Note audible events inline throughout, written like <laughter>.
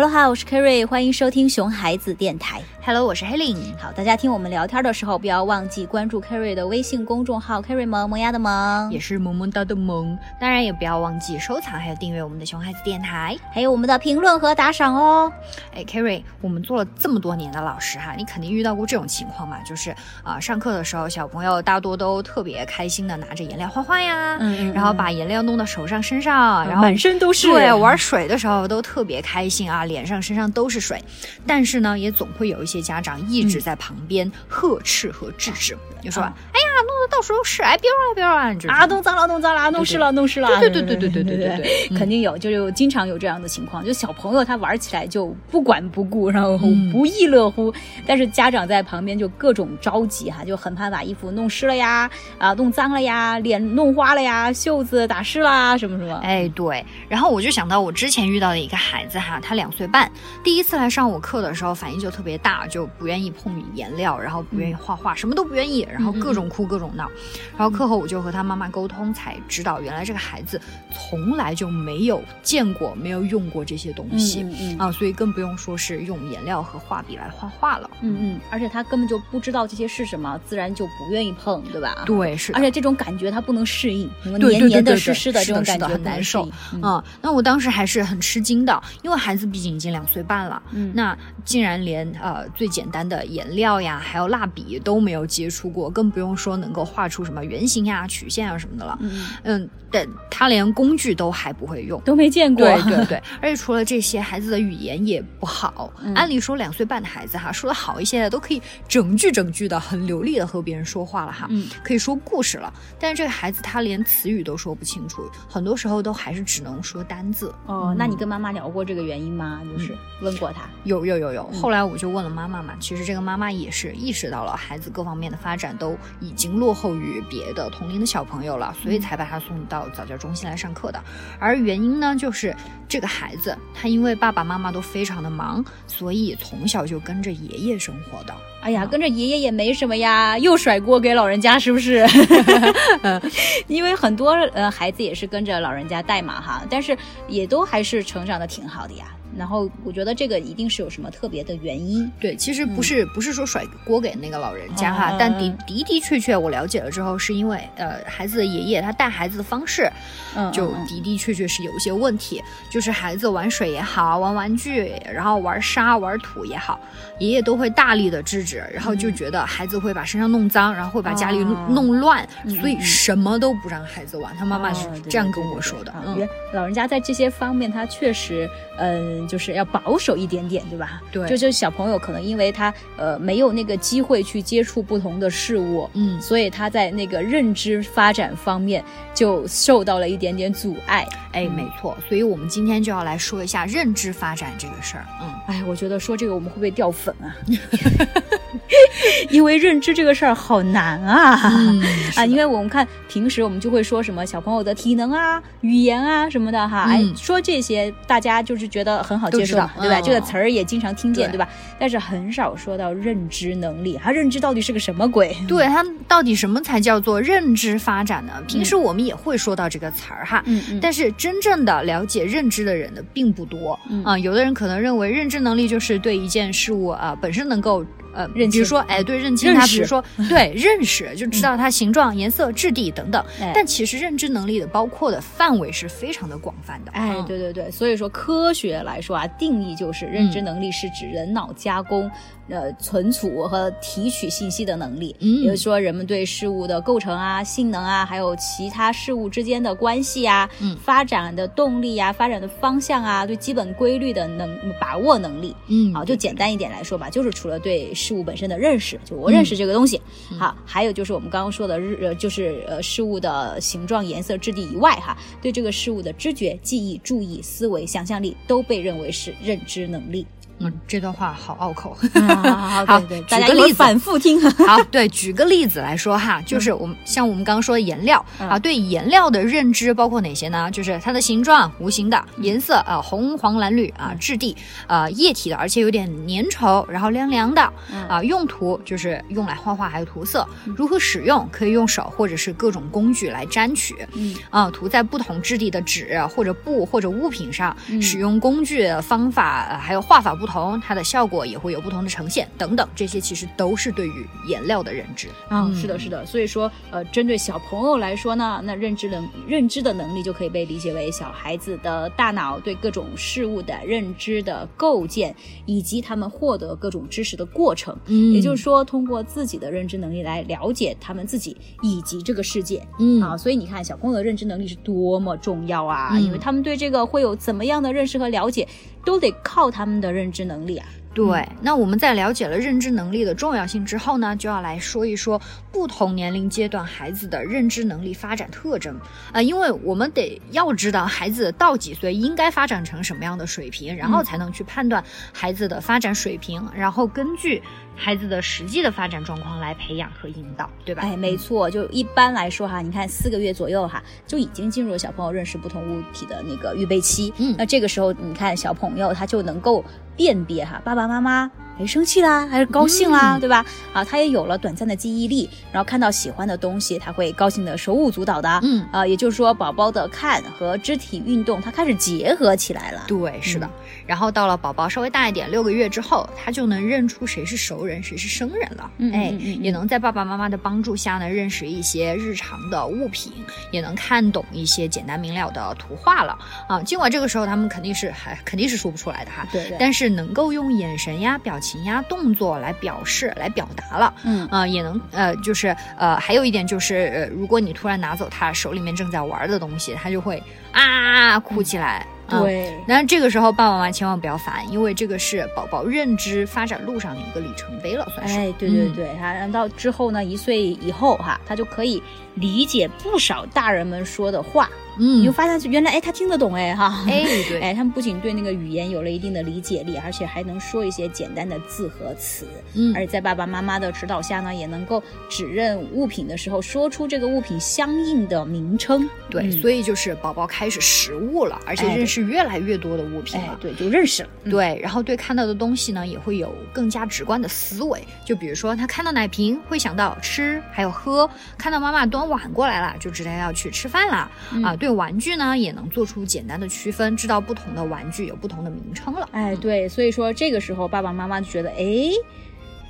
Hello 哈，我是 Kerry，欢迎收听熊孩子电台。Hello，我是 Helen。好，大家听我们聊天的时候，不要忘记关注 Carry 的微信公众号 Carry 萌萌呀的萌，也是萌萌哒的萌，当然也不要忘记收藏还有订阅我们的熊孩子电台，还有我们的评论和打赏哦。哎，Carry，我们做了这么多年的老师哈，你肯定遇到过这种情况嘛？就是啊、呃上课的时候，小朋友大多都特别开心的拿着颜料画画呀，嗯嗯然后把颜料弄到手上、身上，然后满身都是。对，玩水的时候都特别开心啊，脸上、身上都是水。但是呢，也总会有一些家长一直在旁边呵斥和制止，就说：“啊哎呀，弄得到时候是，哎，别玩了，别玩了。就是”啊，弄脏了，弄脏了，弄湿了，弄湿了。对对对对对对对对对，肯定有，就是经常有这样的情况，就小朋友他玩起来就不管不顾，然后嗯不亦乐乎，但是家长在旁边就各种着急哈，就很怕把衣服弄湿了呀，啊，弄脏了呀，脸弄花了呀，袖子打湿啦，什么什么。哎，对，然后我就想到我之前遇到的一个孩子哈，他两岁半，第一次来上我课的时候反应就特别大，就不愿意碰颜料，然后不愿意画画，什么都不愿意，然后各种哭各种闹。然后课后我就和他妈妈沟通，才知道原来这个孩子从来就没有见过、没有用过这些东西。嗯嗯啊，所以更不用说是用颜料和画笔来画画了。嗯嗯，而且他根本就不知道这些是什么，自然就不愿意碰，对吧？对，是而且这种感觉他不能适应，什么黏黏的、湿湿的这种感觉很难受不能适应。嗯嗯，那我当时还是很吃惊的，因为孩子毕竟已经两岁半了，嗯那竟然连呃最简单的颜料呀，还有蜡笔都没有接触过，更不用说能够画出什么圆形呀、曲线啊什么的了。嗯，嗯，但他连工具都还不会用。都没见过。对 <laughs> 对对，而且除了这些，孩子的语言也不好。嗯按理说两岁半的孩子哈，说的好一些的都可以整句整句的很流利的和别人说话了哈，嗯可以说故事了。但是这个孩子他连词语都说不清楚，很多时候都还是只能说单字。哦，那你跟妈妈聊过这个原因吗？嗯就是问过他。有有有有，嗯后来我就问了妈妈妈嘛，其实这个妈妈也是意识到了孩子各方面的发展都已经落后于别的同龄的小朋友了，所以才把他送到早教中心来上课的。而原因呢，就是这个孩子他因为爸爸妈妈都非常的忙，所以从小就跟着爷爷生活的。哎呀，跟着爷爷也没什么呀，又甩锅给老人家，是不是？<laughs> 因为很多呃孩子也是跟着老人家带嘛哈，但是也都还是成长的挺好的呀。然后我觉得这个一定是有什么特别的原因。对，其实不是、不是说甩锅给那个老人家哈，嗯但的的的确确我了解了之后，是因为呃孩子的爷爷他带孩子的方式，嗯，就嗯的的确确是有一些问题，就是孩子玩水也好，玩玩具，然后玩沙、玩土也好，爷爷都会大力的制止，然后就觉得孩子会把身上弄脏，然后会把家里弄乱，嗯所以什么都不让孩子玩。他妈妈是这样跟我说的啊。嗯，老人家在这些方面，他确实，嗯、就是要保守一点点，对吧？对就就小朋友可能因为他呃没有那个机会去接触不同的事物，嗯所以他在那个认知发展方面就受到了一点点阻碍。哎，没错，所以我们今天就要来说一下认知发展这个事儿。嗯，哎，我觉得说这个我们会不会掉粉啊？<laughs> <laughs> 因为认知这个事儿好难啊、嗯 <laughs> 啊！因为我们看平时我们就会说什么小朋友的体能啊、语言啊什么的哈，哎嗯，说这些大家就是觉得很好接受对吧？嗯这个词儿也经常听见，对对吧？但是很少说到认知能力，他认知到底是个什么鬼？对它到底什么才叫做认知发展呢？平时我们也会说到这个词儿哈，嗯嗯，但是真正的了解认知的人呢，并不多嗯啊、有的人可能认为认知能力就是对一件事物啊、本身能够呃，认清比如说哎，对认清认它，比如识说 <laughs> 对认识，就知道它形状、颜色、质地等等。哎但其实认知能力的包括的范围是非常的广泛的。哎，嗯对对对，所以说科学来说啊，定义就是认知能力是指人脑加工、呃存储和提取信息的能力。嗯也就是说，人们对事物的构成啊、性能啊，还有其他事物之间的关系啊、嗯发展的动力啊、发展的方向啊，对基本规律的能把握能力。嗯好，就简单一点来说吧，就是除了对事物本身的认识，就我认识这个东西，嗯。好，还有就是我们刚刚说的日，呃，就是呃事物的形状、颜色、质地以外，哈，对这个事物的知觉、记忆、注意、思维、想象力都被认为是认知能力。嗯，这段话好拗口。好，好 <laughs> 对对，举个例子反复听。<laughs> 好，对，举个例子来说哈，就是我们像我们刚刚说的颜料嗯啊，对颜料的认知包括哪些呢？就是它的形状、无形的颜色啊，红、黄、蓝、绿啊，质地呃液体的，而且有点粘稠，然后凉凉的啊，用途就是用来画画还有涂色，如何使用可以用手或者是各种工具来沾取，嗯啊，涂在不同质地的纸或者布或者物品上，嗯使用工具方法呃还有画法不同，它的效果也会有不同的呈现等等，这些其实都是对于颜料的认知。啊、是的，是的，所以说，呃，针对小朋友来说呢，那认知能认知的能力就可以被理解为小孩子的大脑对各种事物的认知的构建，以及他们获得各种知识的过程。嗯也就是说，通过自己的认知能力来了解他们自己以及这个世界。嗯啊，所以你看，小朋友的认知能力是多么重要啊！嗯因为他们对这个会有怎么样的认识和了解，都得靠他们的认知能力啊。对，那我们在了解了认知能力的重要性之后呢，就要来说一说不同年龄阶段孩子的认知能力发展特征啊、呃因为我们得要知道孩子到几岁应该发展成什么样的水平，然后才能去判断孩子的发展水平，然后根据孩子的实际的发展状况来培养和引导，对吧？哎，没错，就一般来说哈，你看四个月左右哈，就已经进入了小朋友认识不同物体的那个预备期。嗯那这个时候你看小朋友他就能够辨别哈，爸爸妈妈哎生气啦还是高兴啦，嗯对吧？啊，他也有了短暂的记忆力，然后看到喜欢的东西，他会高兴的手舞足蹈的。嗯啊，也就是说宝宝的看和肢体运动，他开始结合起来了。对，是的。然后到了宝宝稍微大一点，六个月之后，他就能认出谁是熟人，谁是生人了。哎，也能在爸爸妈妈的帮助下呢，认识一些日常的物品，也能看懂一些简单明了的图画了啊。尽管这个时候他们肯定是还肯定是说不出来的哈，对对，但是能够用眼神呀、表情呀、动作来表示、来表达了。嗯啊、也能呃，就是呃，还有一点就是，呃，如果你突然拿走他手里面正在玩的东西，他就会啊哭起来。啊对。那这个时候，爸爸妈妈千万不要烦，因为这个是宝宝认知发展路上的一个里程碑了，算是。哎，对对嗯对，哈、然后到之后呢，一岁以后哈，他就可以理解不少大人们说的话，嗯你就发现原来哎他听得懂哎哈，哎，<laughs> 对，哎，他们不仅对那个语言有了一定的理解力，而且还能说一些简单的字和词，嗯而且在爸爸妈妈的指导下呢，也能够指认物品的时候说出这个物品相应的名称。对，嗯所以就是宝宝开始识物了，而且认识越来越多的物品了，。哎对，就认识了。嗯对，然后对看到的东西呢，也会有更加直观的思维。就比如说，他看到奶瓶会想到吃，还有喝；看到妈妈端碗过来了，就知道要去吃饭了。嗯啊，对玩具呢，也能做出简单的区分，知道不同的玩具有不同的名称了。哎，对，所以说这个时候爸爸妈妈就觉得，哎，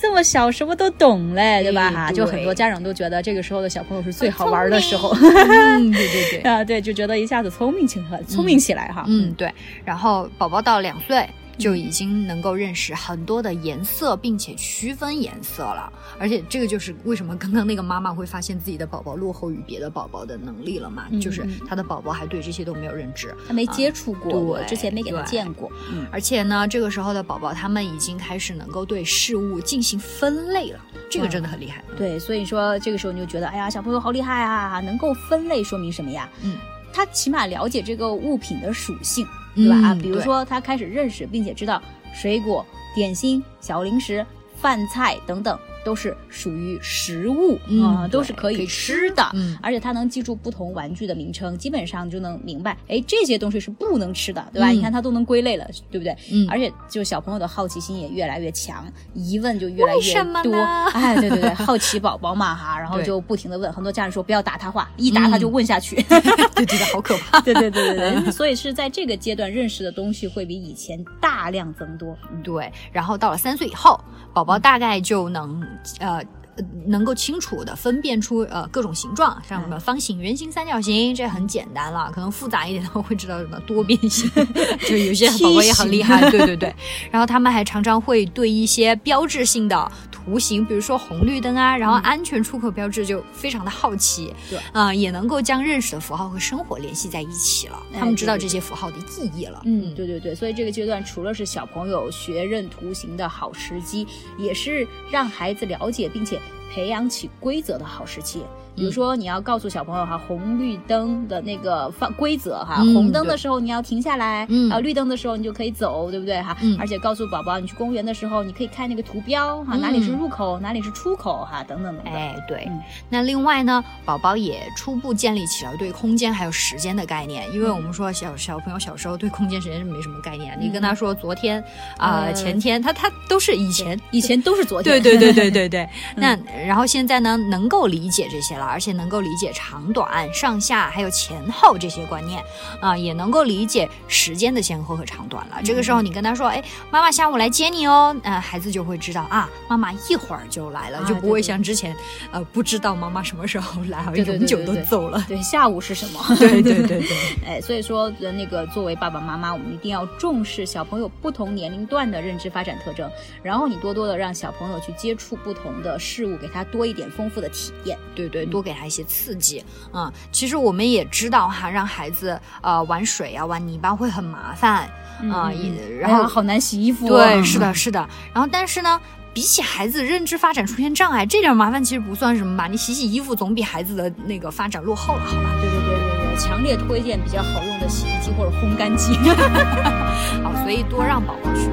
这么小什么都懂嘞，对吧？哎哈、对就很多家长都觉得这个时候的小朋友是最好玩的时候。嗯，对对对。<laughs> 啊，对，就觉得一下子聪明起来，聪明起来哈。嗯，对。然后宝宝到两岁就已经能够认识很多的颜色，并且区分颜色了。而且这个就是为什么刚刚那个妈妈会发现自己的宝宝落后于别的宝宝的能力了嘛？嗯就是嗯他的宝宝还对这些都没有认知。他没接触过，对我之前没给他见过。嗯，而且呢，这个时候的宝宝他们已经开始能够对事物进行分类了，这个真的很厉害。对，所以说这个时候你就觉得，哎呀，小朋友好厉害啊，能够分类，说明什么呀？嗯，他起码了解这个物品的属性，对吧？啊，比如说他开始认识并且知道水果、点心、小零食、饭菜等等都是属于食物嗯啊、都是可以吃的。嗯而且他能记住不同玩具的名称，基本上就能明白，哎，这些东西是不能吃的，对吧？嗯你看他都能归类了，对不对？嗯而且就小朋友的好奇心也越来越强，疑问就越来越为什么哎，对对对，好奇宝宝嘛哈，<laughs> 然后就不停的问，很多家长说不要打他话，一打他就问下去。<laughs> 就，觉得好可怕。<laughs> 对对对对对，所以是在这个阶段认识的东西会比以前大量增多。嗯对，然后到了三岁以后，宝宝大概就能呃。呃能够清楚的分辨出呃各种形状，像什么方形、圆形、三角形，这很简单了。可能复杂一点的会知道什么多边形，就有些宝宝也很厉害。对对对，<laughs> 然后他们还常常会对一些标志性的图形，比如说红绿灯啊，然后安全出口标志就非常的好奇。对啊、也能够将认识的符号和生活联系在一起了。哎他们知道这些符号的意义了。嗯，对对对，所以这个阶段除了是小朋友学认图形的好时机，也是让孩子了解并且培养起规则的好时期。比如说你要告诉小朋友哈，红绿灯的那个放规则哈，嗯红灯的时候你要停下来，嗯啊，绿灯的时候你就可以走，对不对哈？嗯而且告诉宝宝，你去公园的时候，你可以看那个图标哈，嗯哪里是入口，哪里是出口哈，等等等等。哎，对。嗯那另外呢，宝宝也初步建立起了对空间还有时间的概念，因为我们说小小朋友小时候对空间时间是没什么概念，你跟他说昨天啊、呃前天，他他都是以前。以前都是昨天。对对对对对对，<laughs> 那然后现在呢，能够理解这些了，而且能够理解长短、上下还有前后这些观念啊、也能够理解时间的先后和长短了。这个时候你跟他说，哎，妈妈下午来接你哦，呃，孩子就会知道啊，妈妈一会儿就来了，啊就不会像之前呃不知道妈妈什么时候来，永久都走了。对，下午是什么？对对对对，<laughs> 哎，所以说呃那个作为爸爸妈妈，我们一定要重视小朋友不同年龄段的认知发展特征，然后你多多的让小朋友去接触不同的事物，给他多一点丰富的体验。对对，多给他一些刺激。嗯，其实我们也知道哈，让孩子呃玩水啊、玩泥巴会很麻烦啊、嗯也然后、哎好难洗衣服、啊。对，是的，是的。然后但是呢。比起孩子认知发展出现障碍，这点麻烦其实不算什么吧？你洗洗衣服总比孩子的那个发展落后了，好吧？对对对对对，强烈推荐比较好用的洗衣机或者烘干机。<laughs> 好，所以多让宝宝去